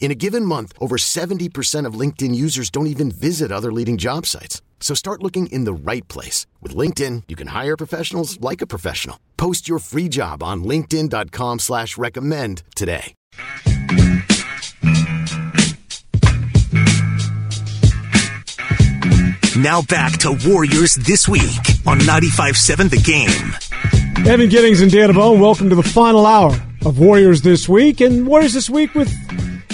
In a given month, over 70% of LinkedIn users don't even visit other leading job sites. So start looking in the right place. With LinkedIn, you can hire professionals like a professional. Post your free job on linkedin.com slash recommend today. Now back to Warriors This Week on 95.7 The Game. Evan Giddings and Dan Devone, welcome to the final hour of Warriors This Week. And Warriors This Week with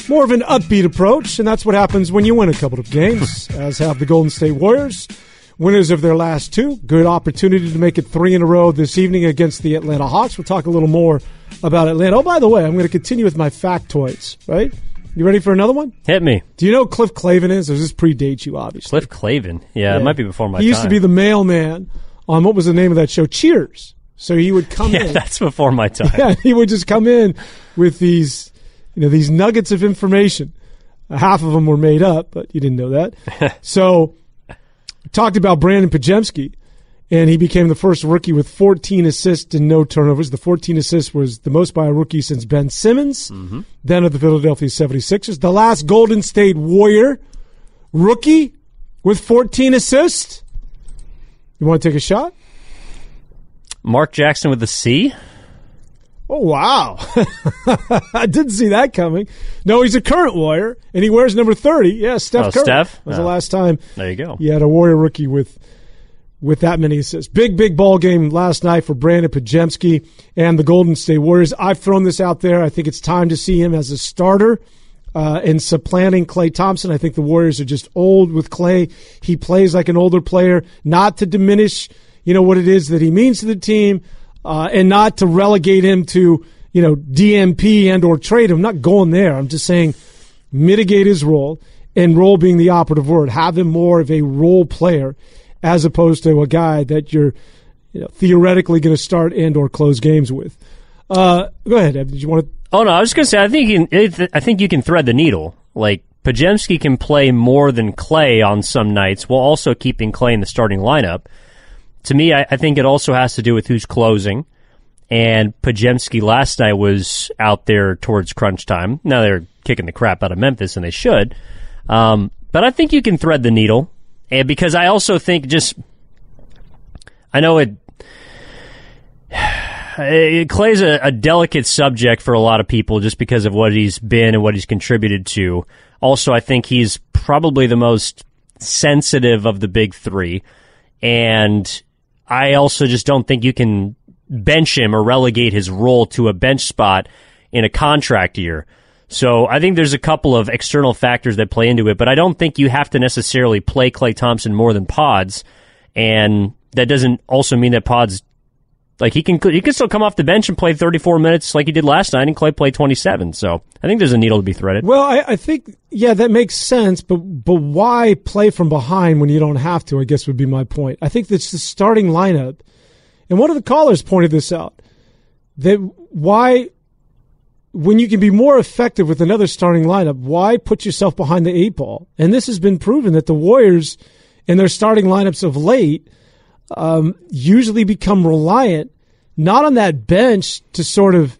more of an upbeat approach, and that's what happens when you win a couple of games, as have the Golden State Warriors. Winners of their last two. Good opportunity to make it three in a row this evening against the Atlanta Hawks. We'll talk a little more about Atlanta. Oh, by the way, I'm going to continue with my factoids, right? You ready for another one? Hit me. Do you know who Cliff Clavin is? Or does this predate you, obviously? Cliff Clavin. Yeah, yeah. it might be before my time. He used to be the mailman on what was the name of that show? Cheers. So he would come yeah, in. that's before my time. Yeah, he would just come in with these, you know, these nuggets of information. Half of them were made up, but you didn't know that. so talked about Brandin Podziemski, and he became the first rookie with 14 assists and no turnovers. The 14 assists was the most by a rookie since Ben Simmons, mm-hmm. then of the Philadelphia 76ers. The last Golden State Warrior rookie with 14 assists. You want to take a shot? Mark Jackson with the C. Oh wow! I didn't see that coming. No, he's a current Warrior, and he wears number thirty. Yeah, Steph oh, Curry. Steph was oh. the last time. There you go. He had a Warrior rookie with with that many assists. Big, big ball game last night for Brandin Podziemski and the Golden State Warriors. I've thrown this out there. I think it's time to see him as a starter uh, and supplanting Klay Thompson. I think the Warriors are just old with Klay. He plays like an older player, not to diminish, you know, what it is that he means to the team, uh, and not to relegate him to, you know, DNP and or trade him. I'm not going there. I'm just saying mitigate his role, and role being the operative word. Have him more of a role player as opposed to a guy that you're you know, theoretically going to start and or close games with. Uh, go ahead, Did you want to? Oh no, I was going to say I think you can, I think you can thread the needle. Like Podziemski can play more than Klay on some nights, while also keeping Klay in the starting lineup. To me, I, I think it also has to do with who's closing. And Podziemski last night was out there towards crunch time. Now they're kicking the crap out of Memphis, and they should. Um, but I think you can thread the needle. And because I also think just, I know it, it Klay's a, a, delicate subject for a lot of people just because of what he's been and what he's contributed to. Also, I think he's probably the most sensitive of the big three. And I also just don't think you can bench him or relegate his role to a bench spot in a contract year. So I think there's a couple of external factors that play into it, but I don't think you have to necessarily play Klay Thompson more than Pods, and that doesn't also mean that Pods like he can he can still come off the bench and play 34 minutes like he did last night, and Klay played 27. So I think there's a needle to be threaded. Well, I, I think yeah, that makes sense, but but why play from behind when you don't have to? I guess would be my point. I think that's the starting lineup, and one of the callers pointed this out that why when you can be more effective with another starting lineup, why put yourself behind the eight ball? And this has been proven that the Warriors, in their starting lineups of late, um, usually become reliant not on that bench to sort of,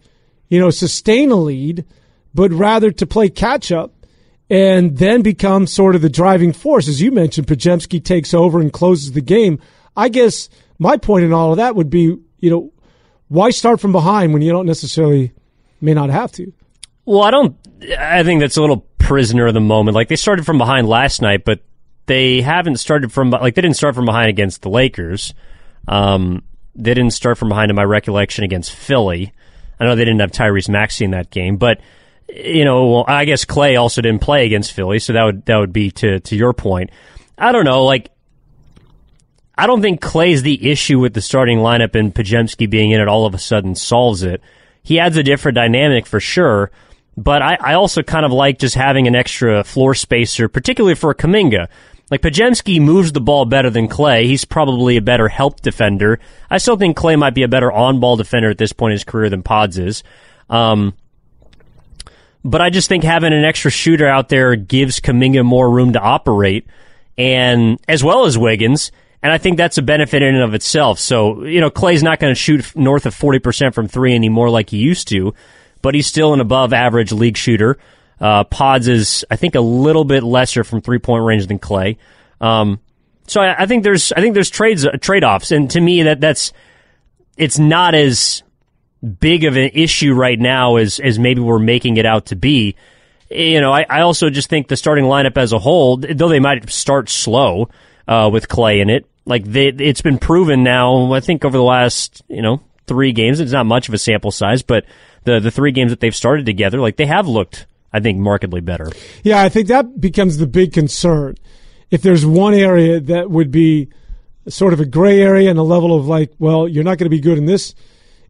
you know, sustain a lead, but rather to play catch up and then become sort of the driving force. As you mentioned, Podziemski takes over and closes the game. I guess my point in all of that would be, you know, why start from behind when you don't necessarily may not have to. Well, I don't. I think that's a little prisoner of the moment. Like they started from behind last night, but they haven't started from like they didn't start from behind against the Lakers. Um, They didn't start from behind in my recollection against Philly. I know they didn't have Tyrese Maxey in that game, but you know, I guess Klay also didn't play against Philly, so that would that would be to to your point. I don't know, like I don't think Klay's the issue with the starting lineup and Podziemski being in it all of a sudden solves it. He adds a different dynamic for sure, but I, I also kind of like just having an extra floor spacer, particularly for Kuminga. Like Podziemski moves the ball better than Klay. He's probably a better help defender. I still think Klay might be a better on-ball defender at this point in his career than Pods is. Um, but I just think having an extra shooter out there gives Kuminga more room to operate, and as well as Wiggins. And I think that's a benefit in and of itself. So, you know, Klay's not going to shoot north of 40% from three anymore like he used to, but he's still an above average league shooter. Uh, Pods is, I think, a little bit lesser from three point range than Klay. Um, so I, I, think there's, I think there's trades, uh, trade offs. And to me, that, that's, it's not as big of an issue right now as, as maybe we're making it out to be. You know, I, I also just think the starting lineup as a whole, though they might start slow, uh, with Klay in it, like they, it's been proven now. I think over the last you know three games, it's not much of a sample size, but the the three games that they've started together, like they have looked, I think, markedly better. Yeah, I think that becomes the big concern. If there's one area that would be sort of a gray area and a level of like, well, you're not going to be good in this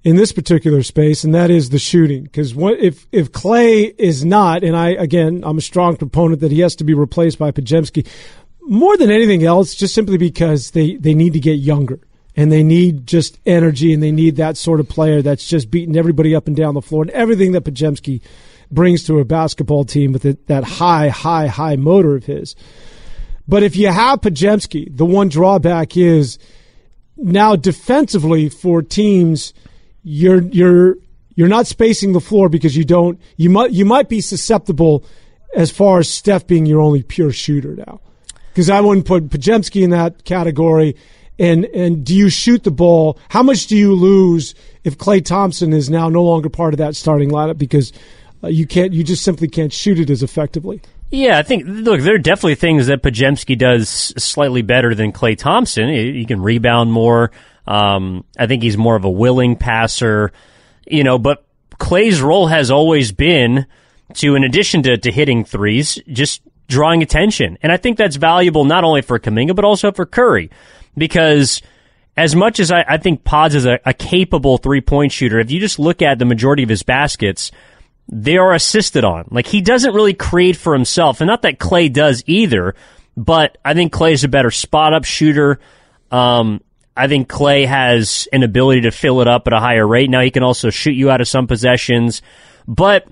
in this particular space, and that is the shooting. Because if if Klay is not, and I again, I'm a strong proponent that he has to be replaced by Podziemski, more than anything else, just simply because they, they need to get younger and they need just energy and they need that sort of player that's just beating everybody up and down the floor and everything that Podziemski brings to a basketball team with it, that high, high, high motor of his. But if you have Podziemski, the one drawback is now defensively for teams, you're you're you're not spacing the floor because you don't you might you might be susceptible as far as Steph being your only pure shooter now because I wouldn't put Podziemski in that category. And and do you shoot the ball? How much do you lose if Klay Thompson is now no longer part of that starting lineup because uh, you can't you just simply can't shoot it as effectively? Yeah, I think look, there are definitely things that Podziemski does slightly better than Klay Thompson. He can rebound more. Um, I think he's more of a willing passer, you know. But Klay's role has always been to, in addition to, to hitting threes, just drawing attention. And I think that's valuable not only for Kuminga but also for Curry. Because as much as I, I think Pods is a, a capable three point shooter, if you just look at the majority of his baskets, they are assisted on. Like he doesn't really create for himself. And not that Klay does either, but I think Klay's a better spot up shooter. Um, I think Klay has an ability to fill it up at a higher rate. Now he can also shoot you out of some possessions, but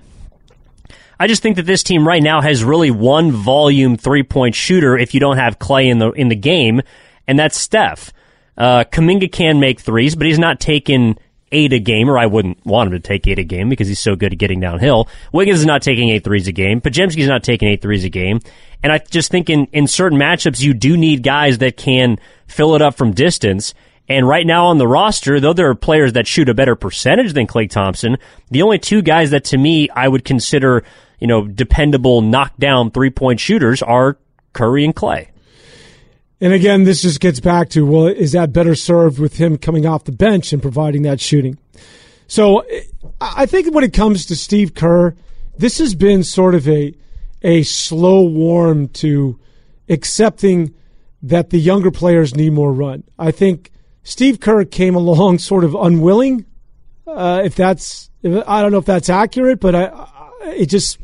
I just think that this team right now has really one volume three point shooter if you don't have Klay in the in the game, and that's Steph. Uh, Kuminga can make threes, but he's not taking eight a game, or I wouldn't want him to take eight a game because he's so good at getting downhill. Wiggins is not taking eight threes a game. Podziemski's not taking eight threes a game. And I just think in, in certain matchups, you do need guys that can fill it up from distance. And right now on the roster, though there are players that shoot a better percentage than Klay Thompson, the only two guys that to me I would consider you know, dependable knockdown three point shooters are Curry and Klay. And again, this just gets back to well, is that better served with him coming off the bench and providing that shooting? So I think when it comes to Steve Kerr, this has been sort of a a slow warm to accepting that the younger players need more run. I think Steve Kerr came along sort of unwilling. Uh, if that's, if, I don't know if that's accurate, but I, I it just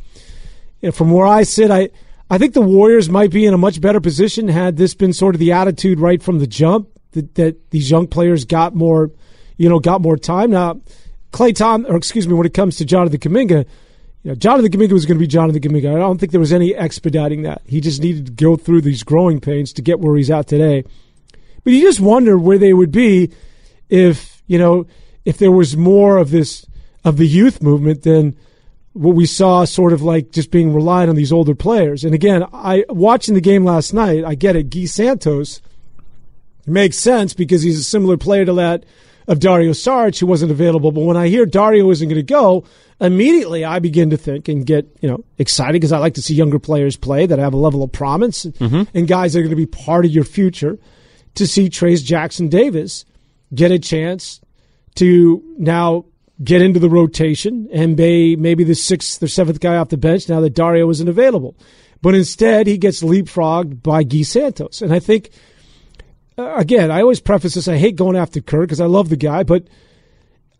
you know, from where I sit, I I think the Warriors might be in a much better position had this been sort of the attitude right from the jump that, that these young players got more, you know, got more time. Now, Klay Tom, or excuse me, when it comes to Jonathan Kuminga, you know, Jonathan Kuminga was going to be Jonathan Kuminga. I don't think there was any expediting that. He just needed to go through these growing pains to get where he's at today. But you just wonder where they would be if, you know, if there was more of this, of the youth movement than – what we saw sort of like just being relied on these older players. And again, I watching the game last night, I get it. Gui Santos makes sense because he's a similar player to that of Dario Saric, who wasn't available. But when I hear Dario isn't going to go, immediately I begin to think and get you know excited because I like to see younger players play that have a level of promise mm-hmm. and guys that are going to be part of your future. To see Trayce Jackson Davis get a chance to now get into the rotation and be maybe the sixth or seventh guy off the bench now that Dario isn't available. But instead, he gets leapfrogged by Gui Santos. And I think, uh, again, I always preface this I hate going after Kerr because I love the guy, but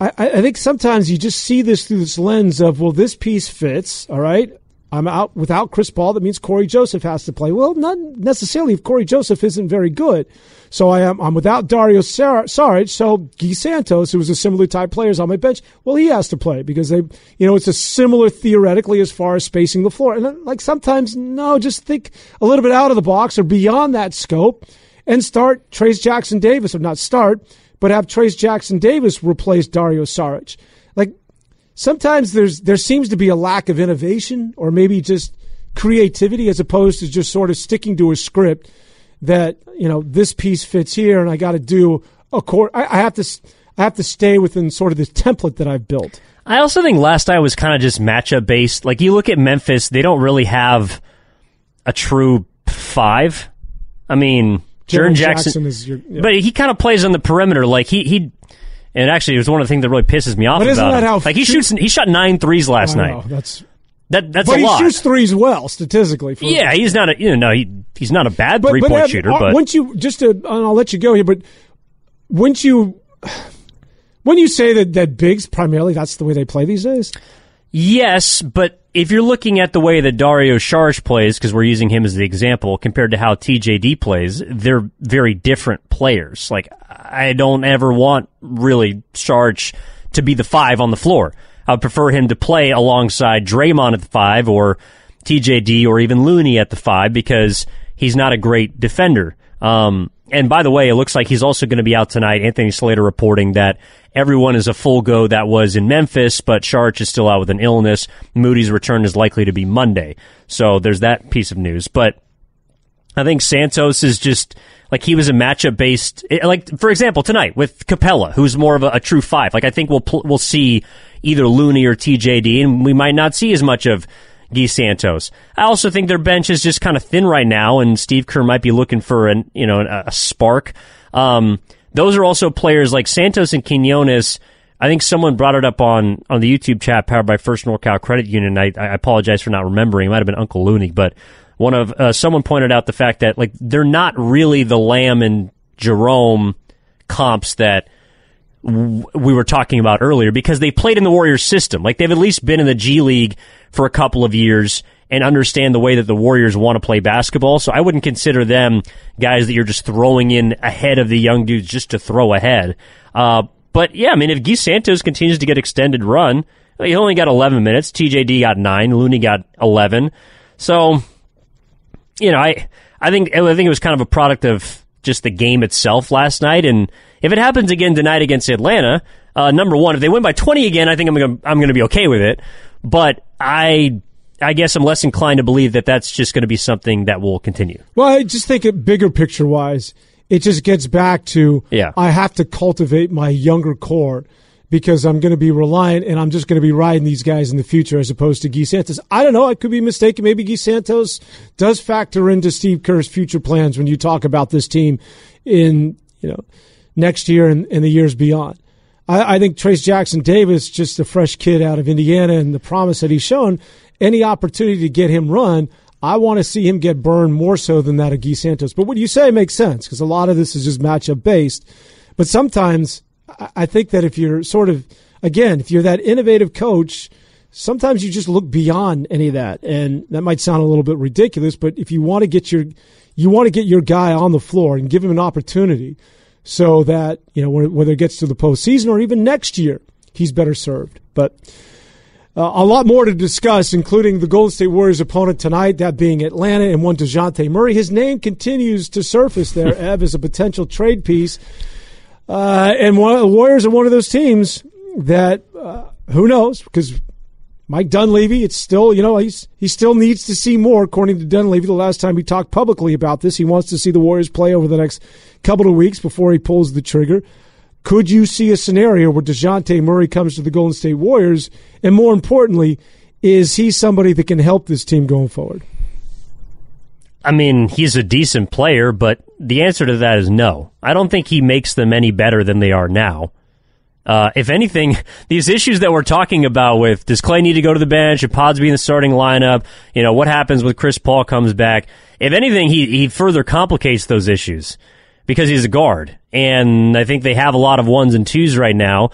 I, I think sometimes you just see this through this lens of, well, this piece fits, all right? I'm out without Chris Paul. That means Cory Joseph has to play. Well, not necessarily if Cory Joseph isn't very good. So I am I'm without Dario Saric. So Gui Santos, who was a similar type player, is on my bench. Well, he has to play because they, you know, it's a similar theoretically as far as spacing the floor. And uh, like sometimes, no, just think a little bit out of the box or beyond that scope, and start Trayce Jackson Davis, or not start, but have Trayce Jackson Davis replace Dario Saric. Like sometimes there's there seems to be a lack of innovation or maybe just creativity as opposed to just sort of sticking to a script that you know this piece fits here and I got to do a core. I, I have to I have to stay within sort of the template that I've built. I also think last night was kind of just matchup based. Like you look at Memphis, they don't really have a true five. I mean, Jaren Jackson, Jackson, is your, yeah. but he kind of plays on the perimeter. Like he he and actually, it was one of the things that really pisses me off but about that him. How like he shoots, he shot nine threes last night. That's that that's but a lot. he shoots threes well statistically. yeah, he's not a you know he he's not a bad three point but, shooter. But once you just to, I'll let you go here, but once you when you say that that bigs primarily that's the way they play these days. Yes, but if you're looking at the way that Dario Saric plays, because we're using him as the example, compared to how TJD plays, they're very different players. Like, I don't ever want really Saric to be the five on the floor. I would prefer him to play alongside Draymond at the five or TJD or even Looney at the five because he's not a great defender. Um, and by the way, it looks like he's also going to be out tonight. Anthony Slater reporting that everyone is a full go that was in Memphis, but Saric is still out with an illness. Moody's return is likely to be Monday. So there's that piece of news. But I think Santos is just like he was a matchup based, eh, like for example tonight with Capela who's more of a, a true five. Like I think we'll we'll see either Looney or TJD, and we might not see as much of Gui Santos. I also think their bench is just kind of thin right now, and Steve Kerr might be looking for an you know a, a spark. Um, those are also players like Santos and Quinones. I think someone brought it up on, on the YouTube chat powered by First NorCal Credit Union. I, I apologize for not remembering. It might have been Uncle Looney, but one of uh, someone pointed out the fact that like they're not really the Lamb and Jerome comps that we were talking about earlier because they played in the Warriors system. Like they've at least been in the G League for a couple of years and understand the way that the Warriors want to play basketball. So I wouldn't consider them guys that you're just throwing in ahead of the young dudes just to throw ahead. Uh, but yeah, I mean, if Gui Santos continues to get extended run, he only got 11 minutes. TJD got nine. Looney got 11. So, you know, I, I think, I think it was kind of a product of just the game itself last night. And if it happens again tonight against Atlanta, uh, number one, if they win by 20 again, I think I'm going to, I'm going to be okay with it. But I I guess I'm less inclined to believe that that's just going to be something that will continue. Well, I just think it bigger picture wise, it just gets back to yeah. I have to cultivate my younger core because I'm going to be reliant and I'm just going to be riding these guys in the future as opposed to Gui Santos. I don't know. I could be mistaken. Maybe Gui Santos does factor into Steve Kerr's future plans when you talk about this team in, you know, next year and, and the years beyond. I, I think Trayce Jackson Davis, just a fresh kid out of Indiana and the promise that he's shown, any opportunity to get him run, I want to see him get burned more so than that of Gui Santos. But what you say makes sense because a lot of this is just matchup based. But sometimes I think that if you're sort of, again, if you're that innovative coach, sometimes you just look beyond any of that. And that might sound a little bit ridiculous, but if you want to get your, you want to get your guy on the floor and give him an opportunity so that, you know, whether it gets to the postseason or even next year, he's better served. But, uh, a lot more to discuss, including the Golden State Warriors' opponent tonight, that being Atlanta, and one DeJounte Murray. His name continues to surface there, Ev, as a potential trade piece. Uh, and one, the Warriors are one of those teams that, uh, who knows, because Mike Dunleavy, it's still, you know, he's, he still needs to see more, according to Dunleavy. The last time he talked publicly about this, he wants to see the Warriors play over the next couple of weeks before he pulls the trigger. Could you see a scenario where DeJounte Murray comes to the Golden State Warriors? And more importantly, is he somebody that can help this team going forward? I mean, he's a decent player, but the answer to that is no. I don't think he makes them any better than they are now. Uh, if anything, these issues that we're talking about with does Klay need to go to the bench, should Pods be in the starting lineup, you know, what happens when Chris Paul comes back? If anything, he, he further complicates those issues because he's a guard. And I think they have a lot of ones and twos right now.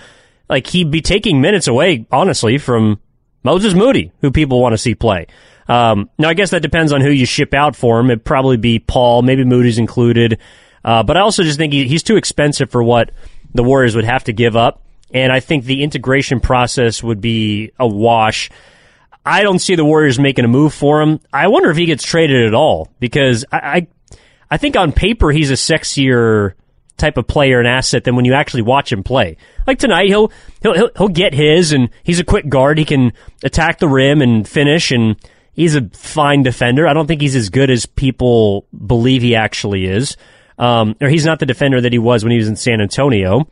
Like he'd be taking minutes away, honestly, from Moses Moody, who people want to see play. Um, now, I guess that depends on who you ship out for him. It'd probably be Paul, maybe Moody's included. Uh, but I also just think he, he's too expensive for what the Warriors would have to give up. And I think the integration process would be a wash. I don't see the Warriors making a move for him. I wonder if he gets traded at all because I, I, I think on paper he's a sexier type of player and asset than when you actually watch him play. Like tonight, he'll he'll he'll, he'll get his, and he's a quick guard. He can attack the rim and finish, and he's a fine defender. I don't think he's as good as people believe he actually is. Um, or he's not the defender that he was when he was in San Antonio.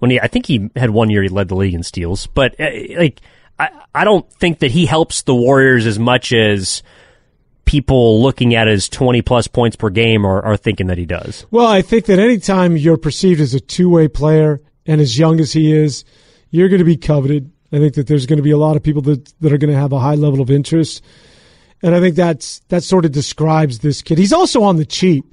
When he, I think he had one year he led the league in steals, but uh, like I, I don't think that he helps the Warriors as much as people looking at his 20 plus points per game are, are thinking that he does. Well, I think that anytime you're perceived as a two way player and as young as he is, you're going to be coveted. I think that there's going to be a lot of people that, that are going to have a high level of interest. And I think that's, that sort of describes this kid. He's also on the cheap.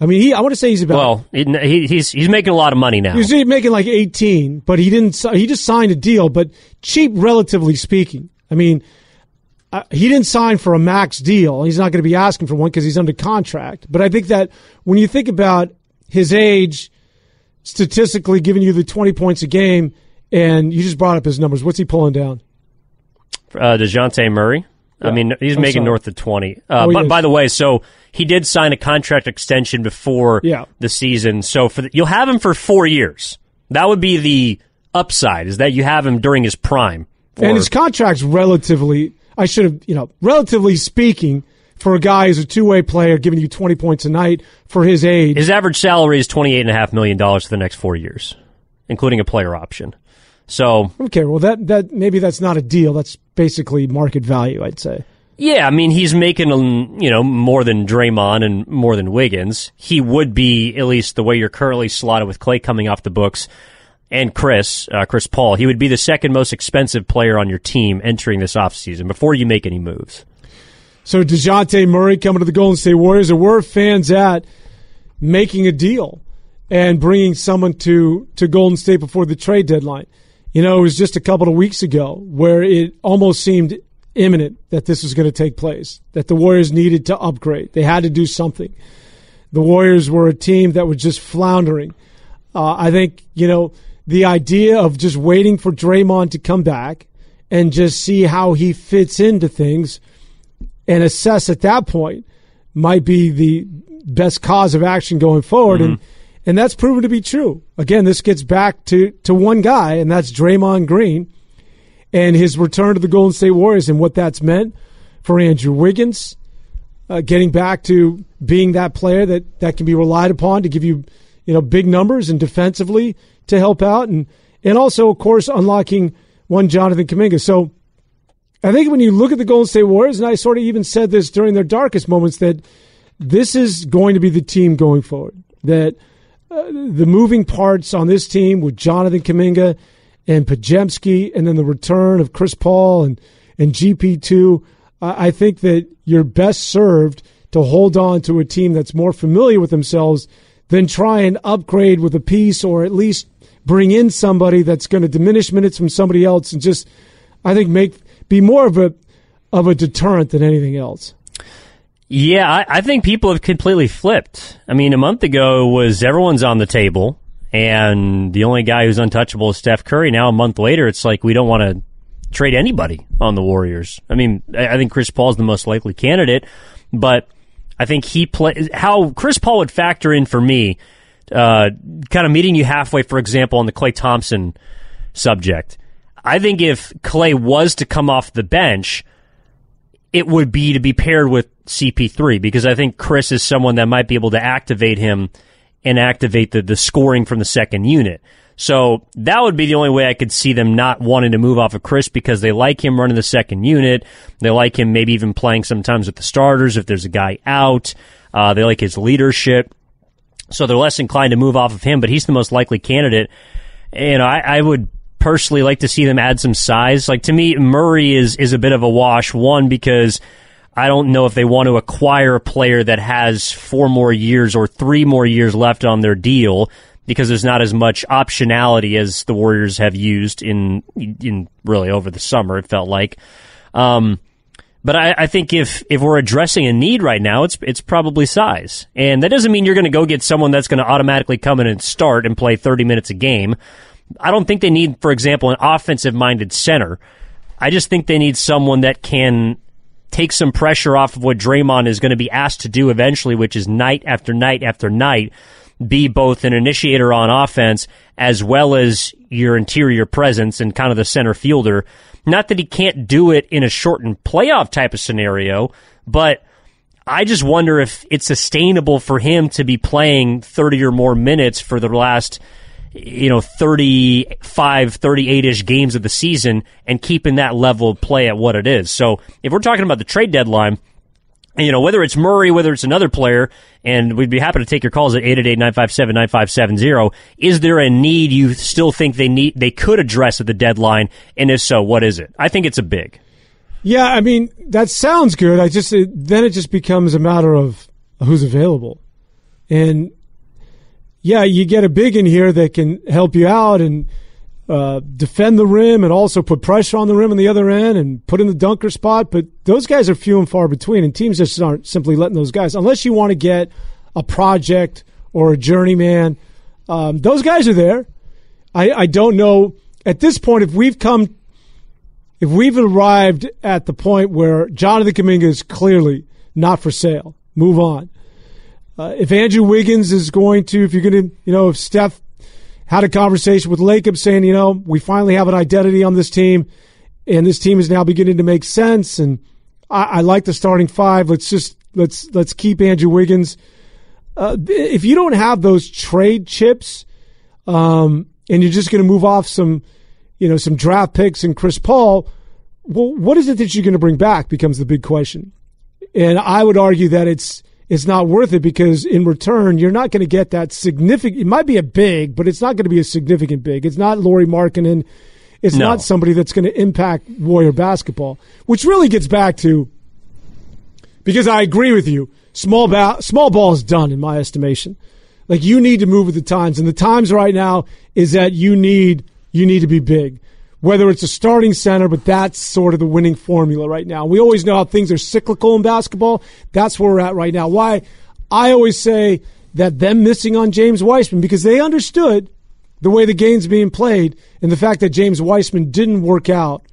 I mean, he, I want to say he's about. Well, he, he's, he's making a lot of money now. He's making like 18, but he didn't, he just signed a deal, but cheap relatively speaking. I mean, uh, he didn't sign for a max deal. He's not going to be asking for one because he's under contract. But I think that when you think about his age, statistically giving you the 20 points a game, and you just brought up his numbers, what's he pulling down? Uh, DeJounte Murray. Yeah. I mean, he's I'm making sorry. north of 20. Uh, oh, but by the way, so he did sign a contract extension before yeah. the season. So for the, you'll have him for four years. That would be the upside, is that you have him during his prime. and his contract's relatively I should have, you know, relatively speaking, for a guy who's a two way player giving you 20 points a night for his age. His average salary is $28.5 million for the next four years, including a player option. So. Okay, well, that, that, maybe that's not a deal. That's basically market value, I'd say. Yeah, I mean, he's making, um, you know, more than Draymond and more than Wiggins. He would be, at least the way you're currently slotted with Klay coming off the books, and Chris, uh, Chris Paul, he would be the second most expensive player on your team entering this offseason before you make any moves. So DeJounte Murray coming to the Golden State Warriors, or were fans at making a deal and bringing someone to, to Golden State before the trade deadline? You know, it was just a couple of weeks ago where it almost seemed imminent that this was going to take place, that the Warriors needed to upgrade. They had to do something. The Warriors were a team that was just floundering. Uh, I think, you know, the idea of just waiting for Draymond to come back and just see how he fits into things and assess at that point might be the best cause of action going forward. Mm-hmm. And and that's proven to be true. Again, this gets back to, to one guy, and that's Draymond Green and his return to the Golden State Warriors and what that's meant for Andrew Wiggins, uh, getting back to being that player that, that can be relied upon to give you, you know, big numbers and defensively to help out, and and also of course unlocking one Jonathan Kuminga. So I think when you look at the Golden State Warriors, and I sort of even said this during their darkest moments, that this is going to be the team going forward. That the moving parts on this team with Jonathan Kuminga and Podziemski, and then the return of Chris Paul and and GP two. I think that you're best served to hold on to a team that's more familiar with themselves than try and upgrade with a piece or at least bring in somebody that's going to diminish minutes from somebody else and just, I think, make be more of a of a deterrent than anything else. Yeah, I, I think people have completely flipped. I mean, a month ago was everyone's on the table, and the only guy who's untouchable is Steph Curry. Now, a month later, it's like we don't want to trade anybody on the Warriors. I mean, I, I think Chris Paul's the most likely candidate, but I think he play how Chris Paul would factor in for me uh, kind of meeting you halfway, for example, on the Klay Thompson subject. I think if Klay was to come off the bench, it would be to be paired with CP3 because I think Chris is someone that might be able to activate him and activate the, the scoring from the second unit. So that would be the only way I could see them not wanting to move off of Chris because they like him running the second unit. They like him maybe even playing sometimes with the starters if there's a guy out. Uh, they like his leadership. So they're less inclined to move off of him, but he's the most likely candidate. And I, I would personally like to see them add some size. Like to me, Murray is, is a bit of a wash. One, because I don't know if they want to acquire a player that has four more years or three more years left on their deal because there's not as much optionality as the Warriors have used in, in really over the summer, it felt like. Um, but I, I, think if if we're addressing a need right now, it's it's probably size, and that doesn't mean you're going to go get someone that's going to automatically come in and start and play 30 minutes a game. I don't think they need, for example, an offensive minded center. I just think they need someone that can take some pressure off of what Draymond is going to be asked to do eventually, which is night after night after night, be both an initiator on offense as well as your interior presence and kind of the center fielder. Not that he can't do it in a shortened playoff type of scenario, but I just wonder if it's sustainable for him to be playing 30 or more minutes for the last, you know, 35, 38-ish games of the season and keeping that level of play at what it is. So if we're talking about the trade deadline, you know, whether it's Murray, whether it's another player, and we'd be happy to take your calls at 888-957-9570. Is there a need you still think they need, they could address at the deadline? And if so, what is it? I think it's a big. Yeah, I mean, that sounds good. I just, it, then it just becomes a matter of who's available. And yeah, you get a big in here that can help you out and, uh, defend the rim and also put pressure on the rim on the other end and put in the dunker spot. But those guys are few and far between, and teams just aren't simply letting those guys unless you want to get a project or a journeyman. Um, those guys are there. I, I don't know at this point if we've come, if we've arrived at the point where Jonathan Kuminga is clearly not for sale. Move on. Uh, if Andrew Wiggins is going to, if you're going to, you know, if Steph had a conversation with Lacob saying, you know, we finally have an identity on this team, and this team is now beginning to make sense. And I, I like the starting five. Let's just let's let's keep Andrew Wiggins. Uh, if you don't have those trade chips, um, and you're just going to move off some, you know, some draft picks and Chris Paul, well, what is it that you're going to bring back becomes the big question. And I would argue that it's it's not worth it because in return you're not going to get that significant. It might be a big, but it's not going to be a significant big. It's not Lauri Markkanen. It's no. not somebody that's going to impact Warrior basketball, which really gets back to because I agree with you. Small ba- small ball is done in my estimation. Like you need to move with the times, and the times right now is that you need you need to be big whether it's a starting center, but that's sort of the winning formula right now. We always know how things are cyclical in basketball. That's where we're at right now. Why I always say that them missing on James Wiseman because they understood the way the game's being played and the fact that James Wiseman didn't work out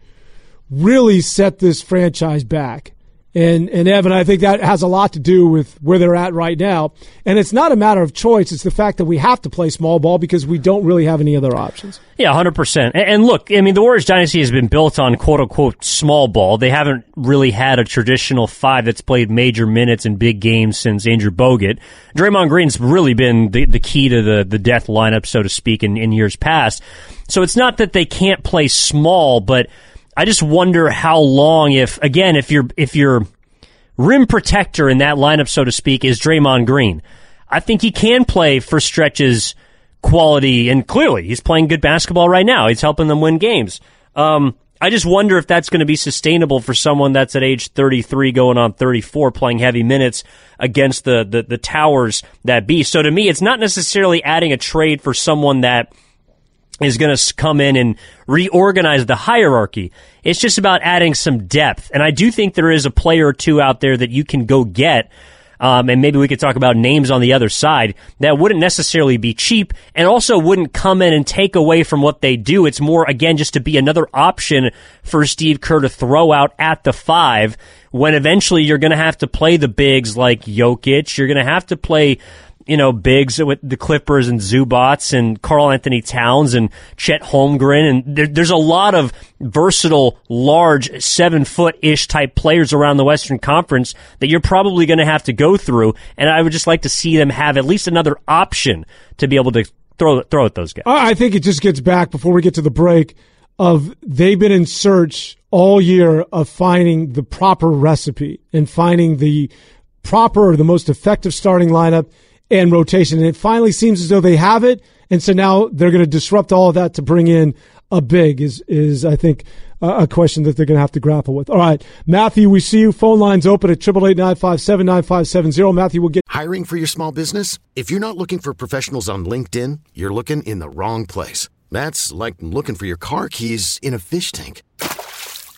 really set this franchise back. And and Evan, I think that has a lot to do with where they're at right now. And it's not a matter of choice; it's the fact that we have to play small ball because we don't really have any other options. Yeah, hundred percent. And look, I mean, the Warriors dynasty has been built on quote unquote small ball. They haven't really had a traditional five that's played major minutes in big games since Andrew Bogut. Draymond Green's really been the, the key to the the death lineup, so to speak, in, in years past. So it's not that they can't play small, but I just wonder how long if again if you're if your rim protector in that lineup so to speak is Draymond Green. I think he can play for stretches quality and clearly he's playing good basketball right now. He's helping them win games. Um, I just wonder if that's going to be sustainable for someone that's at age 33 going on 34 playing heavy minutes against the, the, the towers that be. So to me, it's not necessarily adding a trade for someone that is going to come in and reorganize the hierarchy. It's just about adding some depth. And I do think there is a player or two out there that you can go get. Um, and maybe we could talk about names on the other side that wouldn't necessarily be cheap and also wouldn't come in and take away from what they do. It's more, again, just to be another option for Steve Kerr to throw out at the five when eventually you're going to have to play the bigs like Jokic. You're going to have to play you know, bigs with the Clippers and Zubac and Karl-Anthony Towns and Chet Holmgren. And there, there's a lot of versatile, large, seven foot ish type players around the Western Conference that you're probably going to have to go through. And I would just like to see them have at least another option to be able to throw, throw at those guys. I think it just gets back before we get to the break of they've been in search all year of finding the proper recipe and finding the proper or the most effective starting lineup and rotation. And it finally seems as though they have it. And so now they're going to disrupt all of that to bring in a big is, is I think, a question that they're going to have to grapple with. All right. Matthew, we see you. Phone lines open at 888 Matthew will get. Hiring for your small business? If you're not looking for professionals on LinkedIn, you're looking in the wrong place. That's like looking for your car keys in a fish tank.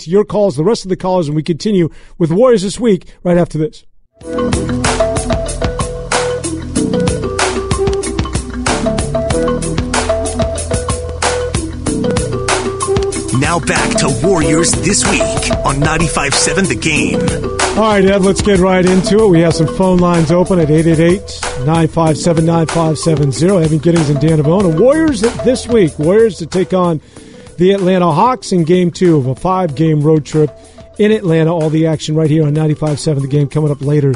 To your calls, the rest of the callers, and we continue with Warriors this week right after this. Now back to Warriors This Week on 95.7 The Game. All right, Ed, let's get right into it. We have some phone lines open at 888-957-9570. Evan Giddings and Dan Devone. Warriors this week. Warriors to take on the Atlanta Hawks in game two of a five-game road trip in Atlanta. All the action right here on 95.7 The Game coming up later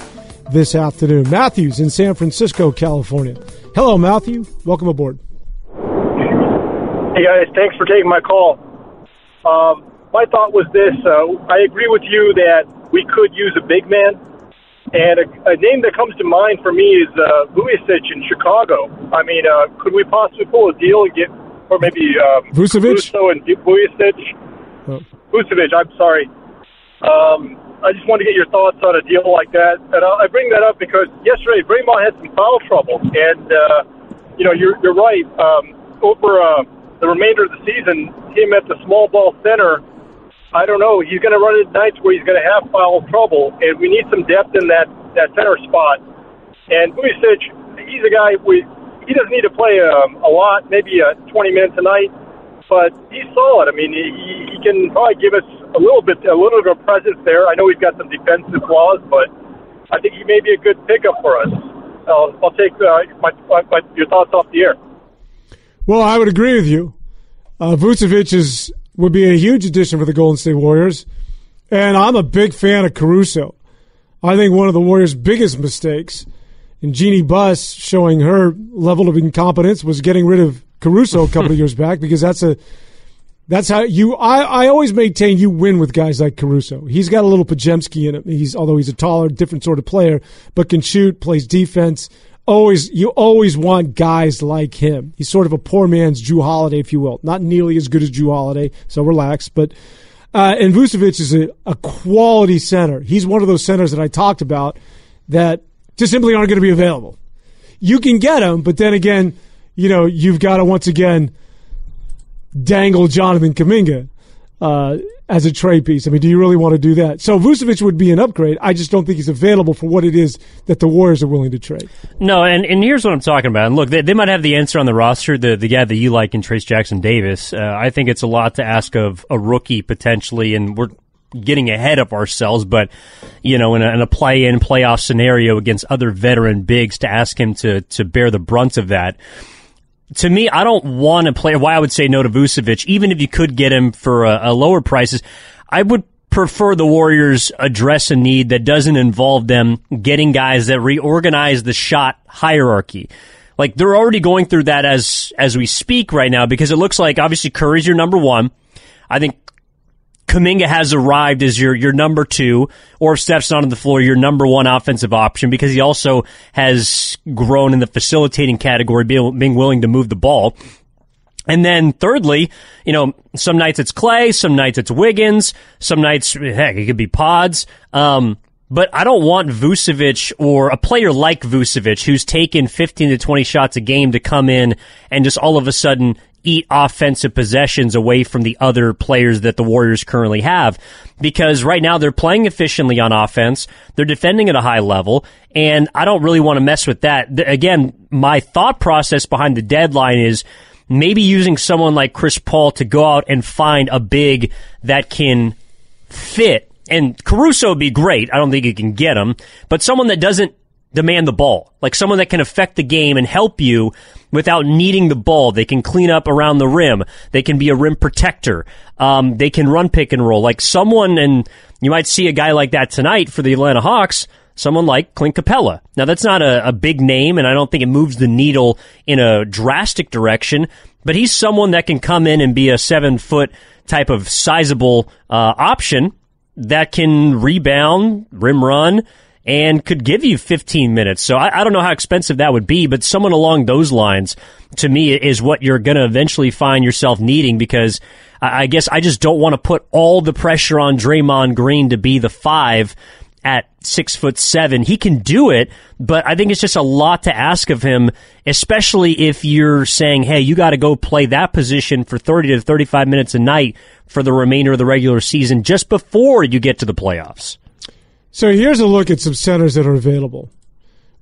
this afternoon. Matthews in San Francisco, California. Hello, Matthew. Welcome aboard. Hey, guys. Thanks for taking my call. Um, my thought was this: uh, I agree with you that we could use a big man, and a, a name that comes to mind for me is uh, in Chicago. I mean, uh, could we possibly pull a deal and get, or maybe um, Vucevic and Vucevic? Oh. Vucevic, I'm sorry. Um, I just wanted to get your thoughts on a deal like that, and I bring that up because yesterday Draymond had some foul trouble, and uh, you know you're you're right. Um, over uh, the remainder of the season, him at the small ball center, I don't know. He's going to run into nights where he's going to have foul trouble, and we need some depth in that that center spot. And Vucevic, he's a guy we he doesn't need to play um, a lot, maybe uh, 20 minutes a night, but he's solid. I mean, he, he can probably give us a little bit a little bit of presence there. I know he's got some defensive flaws, but I think he may be a good pickup for us. I'll, I'll take uh, my, my, my, your thoughts off the air. Well, I would agree with you. Uh, Vucevic is would be a huge addition for the Golden State Warriors, and I'm a big fan of Caruso. I think one of the Warriors' biggest mistakes, and Jeanie Buss showing her level of incompetence, was getting rid of Caruso a couple of years back because that's a that's how you. I, I always maintain you win with guys like Caruso. He's got a little Podziemski in him. He's although he's a taller, different sort of player, but can shoot, plays defense always you always want guys like him. He's sort of a poor man's Jrue Holiday, if you will. Not nearly as good as Jrue Holiday, so relax. But uh, and Vucevic is a, a quality center. He's one of those centers that I talked about that just simply aren't going to be available. You can get him, but then again, you know you've got to once again dangle Jonathan Kuminga. Uh, as a trade piece. I mean, do you really want to do that? So Vucevic would be an upgrade. I just don't think he's available for what it is that the Warriors are willing to trade. No, and, and here's what I'm talking about. And look, they, they might have the answer on the roster, the, the guy that you like in Trayce Jackson Davis. Uh, I think it's a lot to ask of a rookie potentially, and we're getting ahead of ourselves, but you know, in a, in a play-in playoff scenario against other veteran bigs to ask him to to bear the brunt of that to me, I don't want to play. Why I would say no to Vucevic, even if you could get him for a, a lower prices, I would prefer the Warriors address a need that doesn't involve them getting guys that reorganize the shot hierarchy. Like they're already going through that as as we speak right now because it looks like obviously Curry's your number one. I think Kuminga has arrived as your your number two, or if Steph's not on the floor, your number one offensive option because he also has grown in the facilitating category, being, being willing to move the ball. And then thirdly, you know, some nights it's Klay, some nights it's Wiggins, some nights, heck, it could be Pods. Um, but I don't want Vucevic or a player like Vucevic who's taken 15 to 20 shots a game to come in and just all of a sudden eat offensive possessions away from the other players that the Warriors currently have. Because right now they're playing efficiently on offense. They're defending at a high level. And I don't really want to mess with that. Again, my thought process behind the deadline is maybe using someone like Chris Paul to go out and find a big that can fit. And Caruso would be great. I don't think you can get him, but someone that doesn't demand the ball, like someone that can affect the game and help you without needing the ball. They can clean up around the rim. They can be a rim protector. Um, they can run pick and roll. Like someone, and you might see a guy like that tonight for the Atlanta Hawks. Someone like Clint Capela. Now that's not a, a big name, and I don't think it moves the needle in a drastic direction. But he's someone that can come in and be a seven foot type of sizable uh, option that can rebound, rim run, and could give you 15 minutes. So I, I, don't know how expensive that would be, but someone along those lines to me is what you're going to eventually find yourself needing because I, I guess I just don't want to put all the pressure on Draymond Green to be the five at six foot seven. He can do it, but I think it's just a lot to ask of him, especially if you're saying, Hey, you got to go play that position for 30 to 35 minutes a night for the remainder of the regular season just before you get to the playoffs. So here's a look at some centers that are available.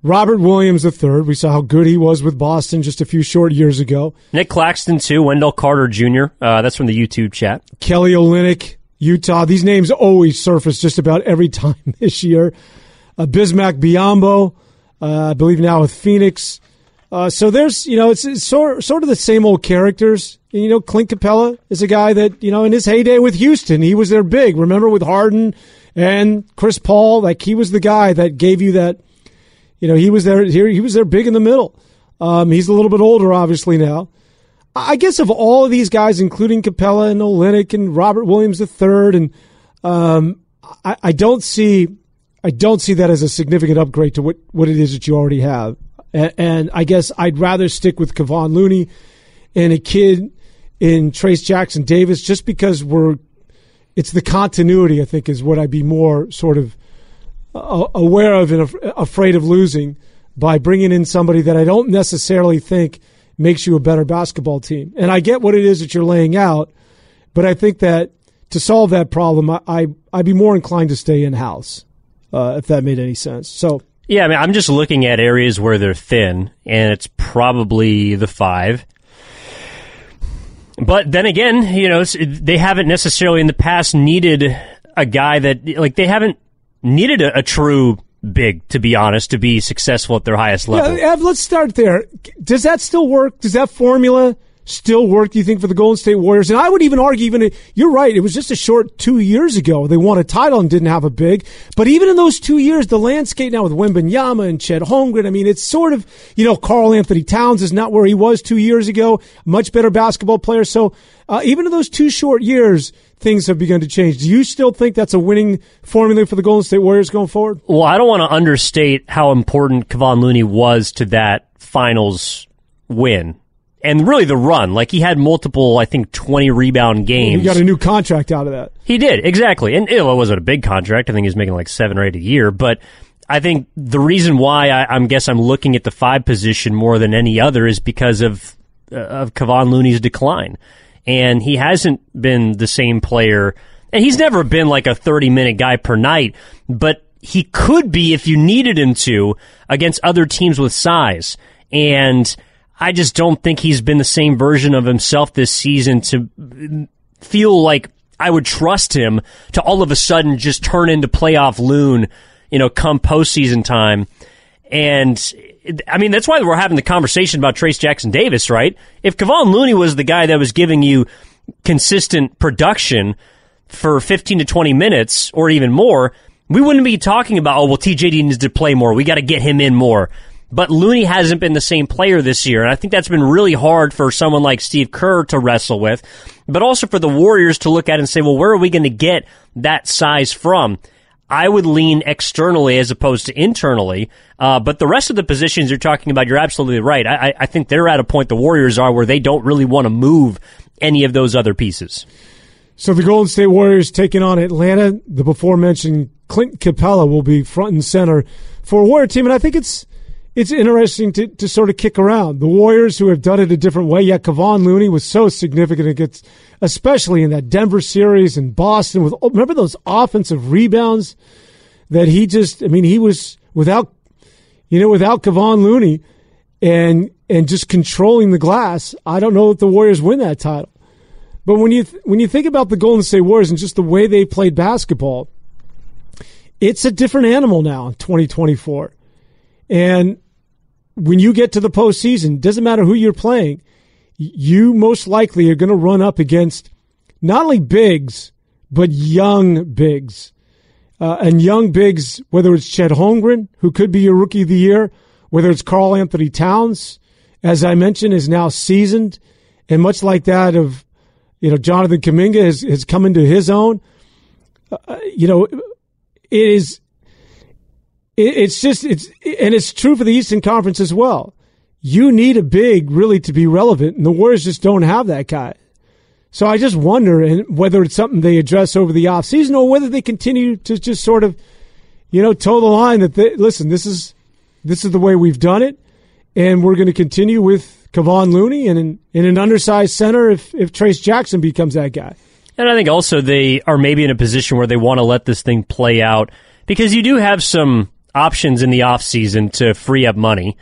Robert Williams III. We saw how good he was with Boston just a few short years ago. Nick Claxton too. Wendell Carter Jr. Uh, that's from the YouTube chat. Kelly Olynyk, Utah. These names always surface just about every time this year. Uh, Bismack Biyombo, uh, I believe now with Phoenix. Uh, so there's, you know, it's, it's, sort, sort of the same old characters. And, you know, Clint Capela is a guy that, you know, in his heyday with Houston, he was their big. Remember with Harden and Chris Paul, like he was the guy that gave you that. You know, he was there. Here, he was there, big in the middle. Um, he's a little bit older, obviously now. I guess of all of these guys, including Capela and Olynyk and Robert Williams III, and um, I, I, don't see, I don't see that as a significant upgrade to what, what it is that you already have. And, and I guess I'd rather stick with Kevon Looney and a kid in Trayce Jackson Davis, just because we're it's the continuity, I think, is what I'd be more sort of uh, aware of and af- afraid of losing by bringing in somebody that I don't necessarily think makes you a better basketball team. And I get what it is that you're laying out, but I think that to solve that problem, I, I I'd be more inclined to stay in house, uh, if that made any sense. So. Yeah, I mean, I'm just looking at areas where they're thin, and it's probably the five. But then again, you know, they haven't necessarily in the past needed a guy that, like, they haven't needed a, a true big, to be honest, to be successful at their highest level. Yeah, let's start there. Does that still work? Does that formula still work, do you think, for the Golden State Warriors? And I would even argue, even you're right, it was just a short two years ago. They won a title and didn't have a big. But even in those two years, the landscape now with Wembanyama and Chet Holmgren, I mean, it's sort of, you know, Karl-Anthony Towns is not where he was two years ago. Much better basketball player. So uh, even in those two short years, things have begun to change. Do you still think that's a winning formula for the Golden State Warriors going forward? Well, I don't want to understate how important Kevon Looney was to that finals win and really the run. Like he had multiple, I think, twenty rebound games. He got a new contract out of that. He did exactly, and it wasn't a big contract. I think he's making like seven or eight a year. But I think the reason why I, I guess I'm looking at the five position more than any other is because of uh, of Kevon Looney's decline, and he hasn't been the same player, and he's never been like a 30 minute guy per night, but he could be if you needed him to against other teams with size and I just don't think he's been the same version of himself this season to feel like I would trust him to all of a sudden just turn into playoff loon, you know, come postseason time. And I mean, that's why we're having the conversation about Trayce Jackson Davis, right? If Kevon Looney was the guy that was giving you consistent production for 15 to 20 minutes or even more, we wouldn't be talking about, oh, well, TJD needs to play more. We got to get him in more. But Looney hasn't been the same player this year, and I think that's been really hard for someone like Steve Kerr to wrestle with, but also for the Warriors to look at and say, well, where are we going to get that size from? I would lean externally as opposed to internally. Uh, but the rest of the positions you're talking about, you're absolutely right. I, I think they're at a point the Warriors are where they don't really want to move any of those other pieces. So the Golden State Warriors taking on Atlanta. The before mentioned Clint Capela will be front and center for a Warrior team, and I think it's it's interesting to, to sort of kick around the Warriors who have done it a different way. Yet Kevon Looney was so significant against, especially in that Denver series in Boston. With oh, remember those offensive rebounds that he just, I mean, he was without, you know, without Kevon Looney and and just controlling the glass. I don't know if the Warriors win that title. But when you th- when you think about the Golden State Warriors and just the way they played basketball, it's a different animal now in 2024. And when you get to the postseason, doesn't matter who you're playing, you most likely are going to run up against not only bigs but young bigs. Uh, and young bigs, whether it's Chet Holmgren, who could be your rookie of the year, whether it's Karl-Anthony Towns, as I mentioned, is now seasoned, and much like that of you know, Jonathan Kuminga has, has come into his own. Uh, you know, it is. It, it's just it's and it's true for the Eastern Conference as well. You need a big really to be relevant, and the Warriors just don't have that guy. So I just wonder whether it's something they address over the offseason or whether they continue to just sort of, you know, toe the line that they, listen, this is this is the way we've done it, and we're going to continue with Kevon Looney and in, in an undersized center if, if Trayce Jackson becomes that guy. And I think also they are maybe in a position where they want to let this thing play out because you do have some options in the offseason to free up money.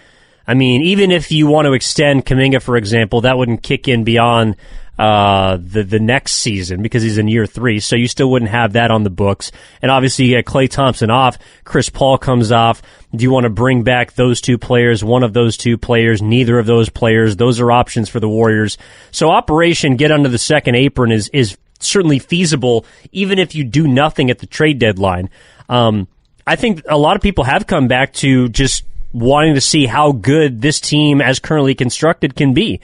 I mean, even if you want to extend Kuminga, for example, that wouldn't kick in beyond uh, the the next season because he's in year three, so you still wouldn't have that on the books. And obviously, you get Klay Thompson off, Chris Paul comes off. Do you want to bring back those two players? One of those two players? Neither of those players? Those are options for the Warriors. So Operation Get Under the Second Apron is is certainly feasible, even if you do nothing at the trade deadline. Um, I think a lot of people have come back to just wanting to see how good this team, as currently constructed, can be.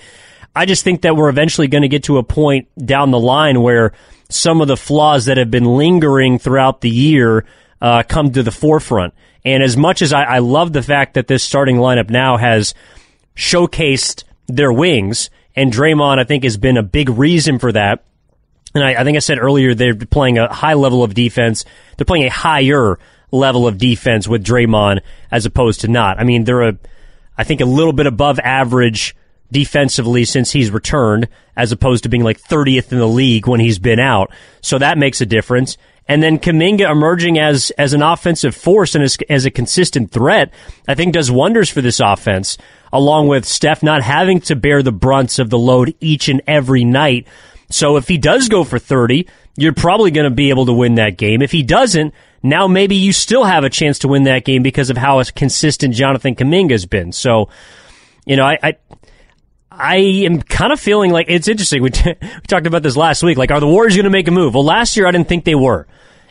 I just think that we're eventually going to get to a point down the line where some of the flaws that have been lingering throughout the year uh, come to the forefront. And as much as I, I love the fact that this starting lineup now has showcased their wings, and Draymond, I think, has been a big reason for that. And I, I think I said earlier they're playing a high level of defense. They're playing a higher level of defense with Draymond as opposed to not. I mean, they're a, I think, a little bit above average defensively since he's returned, as opposed to being like 30th in the league when he's been out. So that makes a difference. And then Kuminga emerging as as an offensive force and as, as a consistent threat, I think does wonders for this offense. Along with Steph not having to bear the brunts of the load each and every night. So if he does go for 30, you're probably going to be able to win that game. If he doesn't, now maybe you still have a chance to win that game because of how consistent Jonathan Kuminga's been. So, you know, I, I I am kind of feeling like it's interesting. We, t- we talked about this last week. Like, are the Warriors going to make a move? Well, last year I didn't think they were,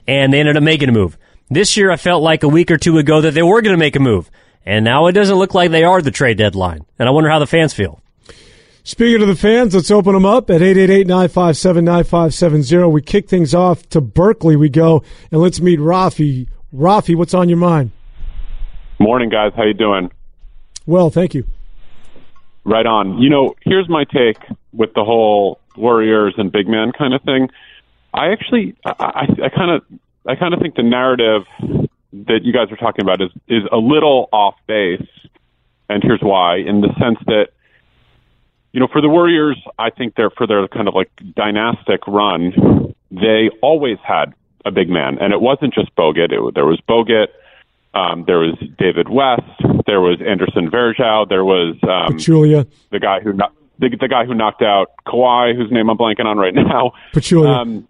and they ended up making a move. This year I felt like a week or two ago that they were going to make a move, and now it doesn't look like they are the trade deadline. And I wonder how the fans feel. Speaking of the fans, let's open them up at 888-957-9570. We kick things off to Berkeley. We go, and let's meet Rafi. Rafi, what's on your mind? Morning, guys. How you doing? Well, thank you. Right on. You know, here's my take with the whole Warriors and big man kind of thing. I actually, I, I kind of, I kind of think the narrative that you guys are talking about is is a little off base, and here's why. In the sense that, you know, for the Warriors, I think they're for their kind of like dynastic run, they always had a big man, and it wasn't just Bogut. It, there was Bogut. Um, there was David West. There was Anderson Varejao. There was um, Pachulia, the guy who the, the guy who knocked out Kawhi, whose name I'm blanking on right now. Pachulia. Um,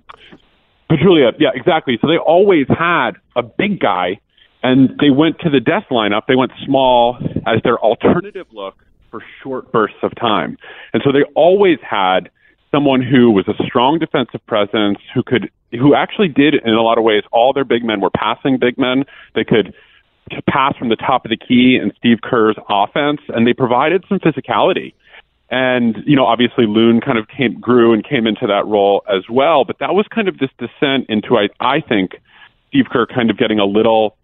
Pachulia, yeah, exactly. So they always had a big guy, and they went to the death lineup. They went small as their alternative look for short bursts of time, and so they always had someone who was a strong defensive presence, who could, who actually did in a lot of ways. All their big men were passing big men. They could pass from the top of the key in Steve Kerr's offense, and they provided some physicality. And, you know, obviously Loon kind of came, grew and came into that role as well. But that was kind of this descent into, I, I think, Steve Kerr kind of getting a little,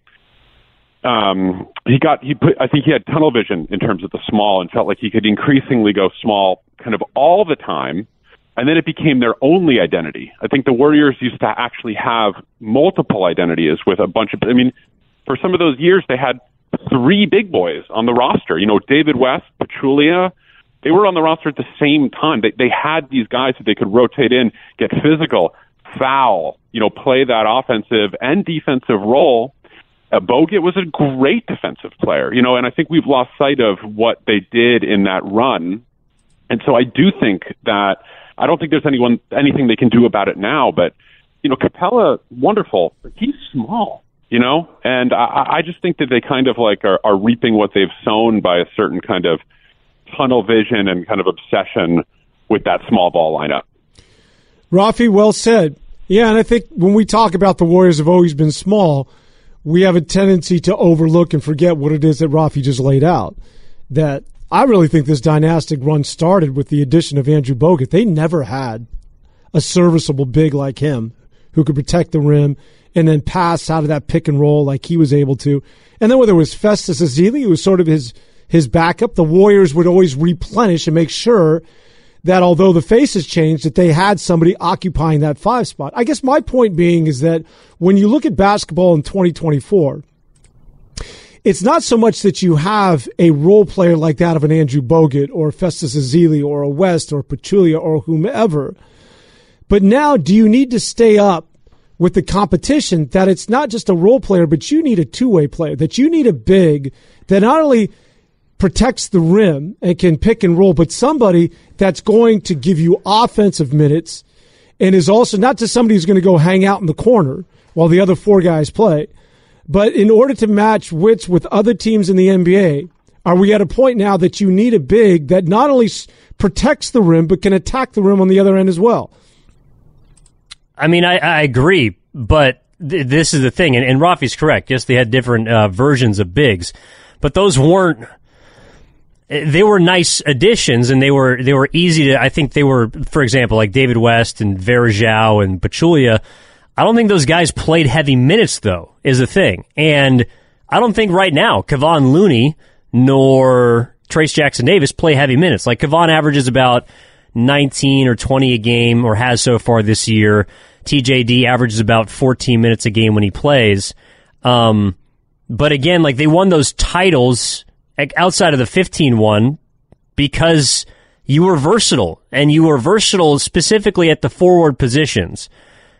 um, he got, he put, I think he had tunnel vision in terms of the small and felt like he could increasingly go small kind of all the time. And then it became their only identity. I think the Warriors used to actually have multiple identities with a bunch of, I mean, for some of those years, they had three big boys on the roster. You know, David West, Pachulia, they were on the roster at the same time. They they had these guys that they could rotate in, get physical, foul, you know, play that offensive and defensive role. Uh, Bogut was a great defensive player, you know, and I think we've lost sight of what they did in that run. And so I do think that I don't think there's anyone anything they can do about it now, but you know, Capela, wonderful, he's small, you know, and I, I just think that they kind of like are, are reaping what they've sown by a certain kind of tunnel vision and kind of obsession with that small ball lineup. Rafi, well said. Yeah, and I think when we talk about the Warriors have always been small, we have a tendency to overlook and forget what it is that Rafi just laid out. That I really think this dynastic run started with the addition of Andrew Bogut. They never had a serviceable big like him who could protect the rim and then pass out of that pick and roll like he was able to. And then whether it was Festus Ezeli, who was sort of his his backup, the Warriors would always replenish and make sure that although the faces changed, that they had somebody occupying that five spot. I guess my point being is that when you look at basketball in 2024, it's not so much that you have a role player like that of an Andrew Bogut or Festus Ezeli or a West or Pachulia or whomever. But now, do you need to stay up with the competition that it's not just a role player, but you need a two way player, that you need a big that not only protects the rim and can pick and roll, but somebody that's going to give you offensive minutes and is also not just somebody who's going to go hang out in the corner while the other four guys play. But in order to match wits with other teams in the NBA, are we at a point now that you need a big that not only protects the rim, but can attack the rim on the other end as well? I mean, I, I agree, but th- this is the thing, and, and Rafi's correct. Yes, they had different uh, versions of bigs, but those weren't they were nice additions and they were they were easy to I think they were for example like David West and Varejao and Pachulia. I don't think those guys played heavy minutes though is the thing. And I don't think right now Kevon Looney nor Trayce Jackson Davis play heavy minutes. Like Kevon averages about 19 or 20 a game or has so far this year. TJD averages about 14 minutes a game when he plays. Um, but again like they won those titles outside of the 15 one because you were versatile and you were versatile specifically at the forward positions.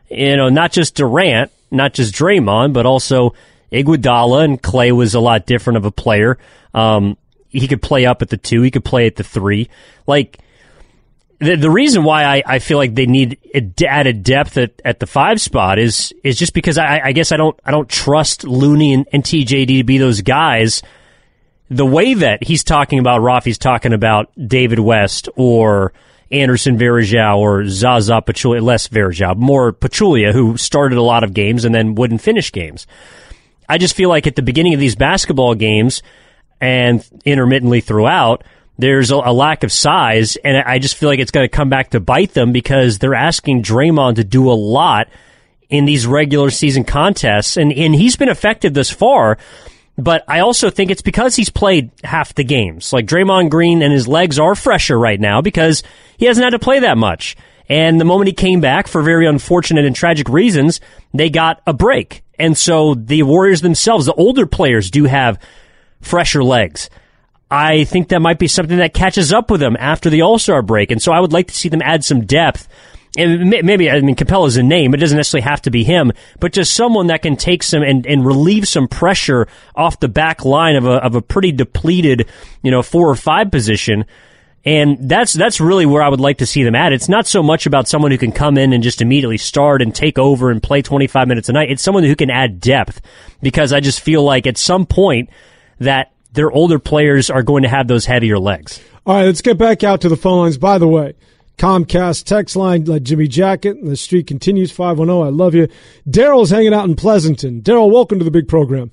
You know, not just Durant, not just Draymond, but also Iguodala and Klay was a lot different of a player. Um, he could play up at the two. He could play at the three. Like, the, the reason why I, I feel like they need added depth at, at the five spot is is just because I, I guess I don't I don't trust Looney and, and TJD to be those guys the way that he's talking about Rafi's talking about David West or Anderson Varejao or Zaza Pachulia, less Varejao, more Pachulia, who started a lot of games and then wouldn't finish games. I just feel like at the beginning of these basketball games and intermittently throughout, there's a, a lack of size, and I just feel like it's going to come back to bite them because they're asking Draymond to do a lot in these regular season contests, and, and he's been effective thus far. But I also think it's because he's played half the games. Like Draymond Green and his legs are fresher right now because he hasn't had to play that much. And the moment he came back for very unfortunate and tragic reasons, they got a break. And so the Warriors themselves, the older players do have fresher legs. I think that might be something that catches up with them after the All-Star break. And so I would like to see them add some depth and maybe I mean Capela's a name. It doesn't necessarily have to be him, but just someone that can take some and, and relieve some pressure off the back line of a of a pretty depleted, you know, four or five position. And that's that's really where I would like to see them at. It's not so much about someone who can come in and just immediately start and take over and play 25 minutes a night. It's someone who can add depth because I just feel like at some point that their older players are going to have those heavier legs. All right, let's get back out to the phone lines. By the way, Comcast text line, like Jimmy Jacket. The street continues 510. I love you. Daryl's hanging out in Pleasanton. Daryl, welcome to the big program.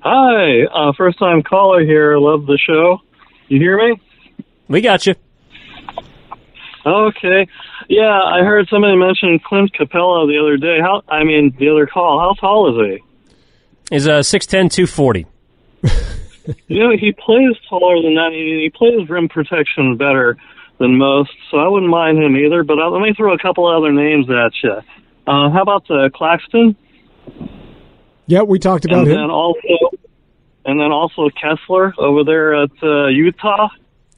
Hi, uh, first time caller here. Love the show. You hear me? We got you. Okay. Yeah, I heard somebody mention Clint Capela the other day. How? I mean, the other call. How tall is he? Is uh 6'10", 240. you know, he plays taller than that. He, he plays rim protection better than most, so I wouldn't mind him either. But uh, let me throw a couple other names at you. Uh, how about uh, Claxton? Yeah, we talked about and him. then also, and then also Kessler over there at uh, Utah.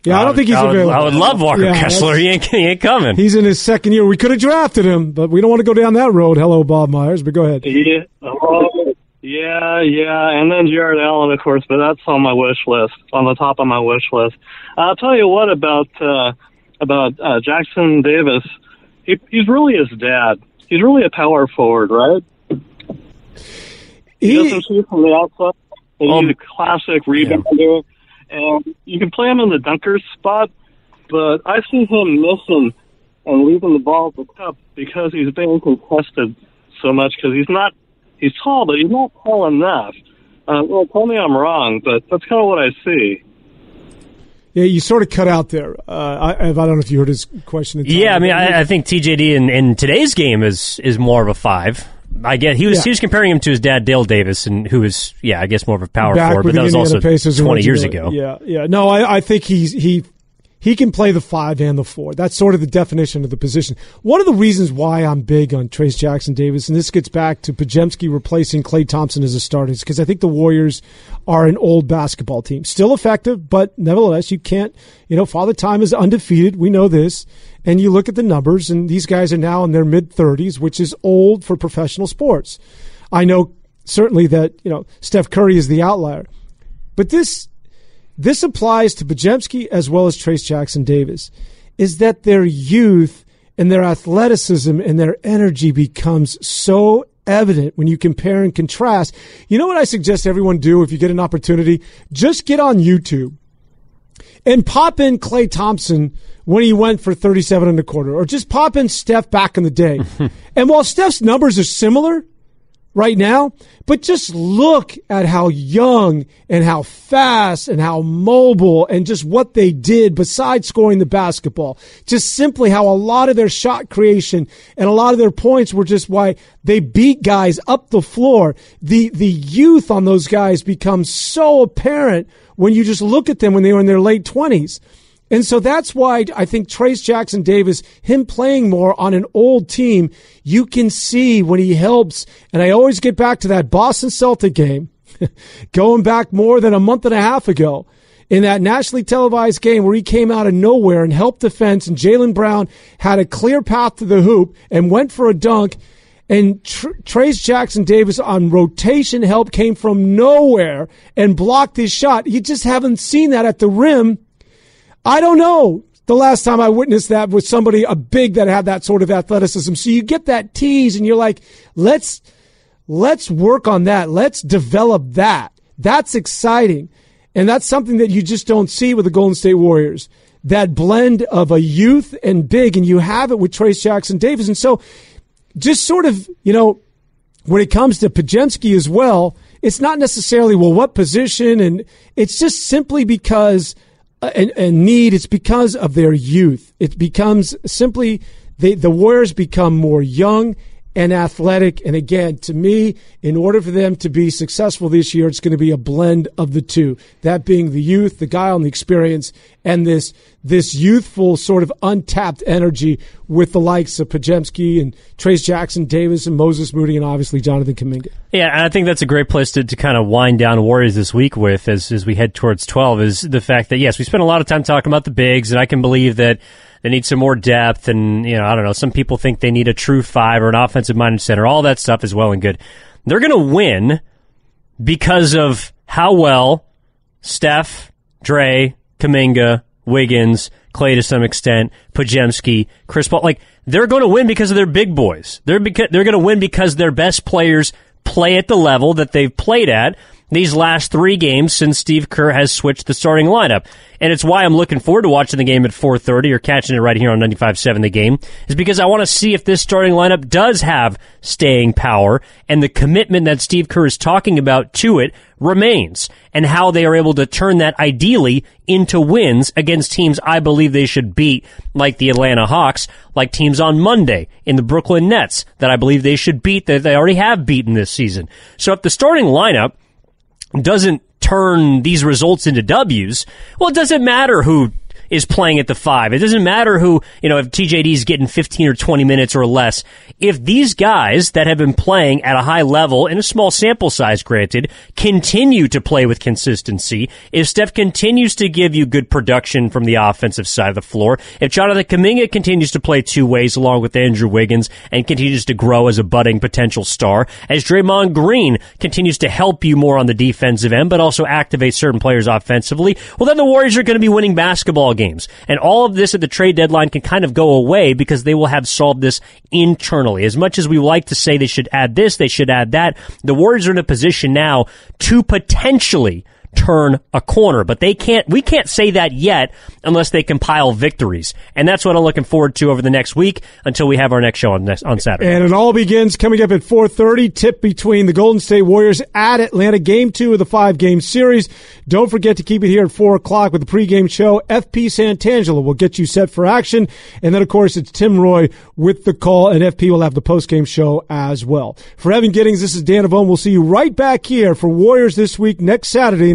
Yeah, I don't think he's I would, available. I would love Walker Yeah, Kessler. He ain't, he ain't coming. He's in his second year. We could have drafted him, but we don't want to go down that road. Hello, Bob Myers, but go ahead. Yeah, oh, yeah, yeah, and then Jarrett Allen, of course, but that's on my wish list, on the top of my wish list. I'll tell you what about uh, about uh, Jackson Davis. He, he's really his dad. He's really a power forward, right? He, He- doesn't shoot from the outside. And Um, he's a classic rebounder, and you can play him in the dunker spot. But I see him missing and leaving the ball at the cup because he's being contested so much because he's not he's tall, but he's not tall enough. Uh, well, tell me I'm wrong, but that's kind of what I see. Yeah, you sort of cut out there. Uh, I, I don't know if you heard his question. entirely. Yeah, I mean, I, I think TJD in, in today's game is is more of a five. I get he was Yeah. he was comparing him to his dad Dale Davis, and who is yeah, I guess more of a power back forward, with but that the was Indiana also Pacers twenty years ago. Yeah, yeah. No, I, I think he's he he can play the five and the four. That's sort of the definition of the position. One of the reasons why I'm big on Trayce Jackson Davis, and this gets back to Podziemski replacing Klay Thompson as a starter, is because I think the Warriors are an old basketball team, still effective, but nevertheless, you can't. You know, Father Time is undefeated. We know this. And you look at the numbers, and these guys are now in their mid 30s, which is old for professional sports. I know certainly that you know Steph Curry is the outlier, but this this applies to Podziemski as well as Trayce Jackson Davis, is that their youth and their athleticism and their energy becomes so evident when you compare and contrast. You know what I suggest everyone do if you get an opportunity? Just get on YouTube and pop in Klay Thompson when he went for 37 and a quarter, or just pop in Steph back in the day. and while Steph's numbers are similar, right now, but just look at how young and how fast and how mobile and just what they did besides scoring the basketball. Just simply how a lot of their shot creation and a lot of their points were just why they beat guys up the floor. The, the youth on those guys becomes so apparent when you just look at them when they were in their late twenties. And so that's why I think Trayce Jackson Davis, him playing more on an old team, you can see when he helps. And I always get back to that Boston Celtic game, going back more than a month and a half ago in that nationally televised game where he came out of nowhere and helped defense and Jaylen Brown had a clear path to the hoop and went for a dunk. And Tr- Trayce Jackson Davis on rotation help came from nowhere and blocked his shot. You just haven't seen that at the rim I don't know the last time I witnessed that was somebody a big that had that sort of athleticism. So you get that tease and you're like, let's, let's work on that. Let's develop that. That's exciting. And that's something that you just don't see with the Golden State Warriors. That blend of a youth and big, and you have it with Trayce Jackson Davis. And so just sort of, you know, when it comes to Podziemski as well, it's not necessarily, well, what position? And it's just simply because a, a need. It's because of their youth. It becomes simply they, the Warriors become more young and athletic. And again, to me, in order for them to be successful this year, it's going to be a blend of the two. That being the youth, the guy on the experience, and this this youthful sort of untapped energy with the likes of Podziemski and Trayce Jackson Davis and Moses Moody and obviously Jonathan Kuminga. Yeah, and I think that's a great place to, to kind of wind down Warriors this week with as, as we head towards 12 is the fact that, yes, we spent a lot of time talking about the bigs, and I can believe that they need some more depth. And, you know, I don't know, some people think they need a true five or an offensive minded center. All that stuff is well and good. They're going to win because of how well Steph, Dre, Kuminga, Wiggins, Klay to some extent, Podziemski, Chris Paul. Like they're going to win because of their big boys. They're beca- they're going to win because their best players play at the level that they've played at, these last three games since Steve Kerr has switched the starting lineup. And it's why I'm looking forward to watching the game at 4:30 or catching it right here on 95.7 The Game is because I want to see if this starting lineup does have staying power and the commitment that Steve Kerr is talking about to it remains and how they are able to turn that ideally into wins against teams I believe they should beat like the Atlanta Hawks, like teams on Monday in the Brooklyn Nets that I believe they should beat that they already have beaten this season. So if the starting lineup doesn't turn these results into W's, well, it doesn't matter who is playing at the five. It doesn't matter who, you know, if TJD is getting 15 or 20 minutes or less. If these guys that have been playing at a high level in a small sample size, granted, continue to play with consistency, if Steph continues to give you good production from the offensive side of the floor, if Jonathan Kuminga continues to play two ways along with Andrew Wiggins and continues to grow as a budding potential star, as Draymond Green continues to help you more on the defensive end, but also activate certain players offensively, well, then the Warriors are going to be winning basketball games. And all of this at the trade deadline can kind of go away because they will have solved this internally. As much as we like to say they should add this, they should add that, the Warriors are in a position now to potentially turn a corner, but they can't, we can't say that yet unless they compile victories. And that's what I'm looking forward to over the next week until we have our next show on, on Saturday. And it all begins coming up at 4.30, tip between the Golden State Warriors at Atlanta, game two of the five game series. Don't forget to keep it here at four o'clock with the pregame show. FP Santangelo will get you set for action. And then, of course, it's Tim Roye with the call and FP will have the postgame show as well. For Evan Giddings, this is Dan Devone. We'll see you right back here for Warriors this week next Saturday.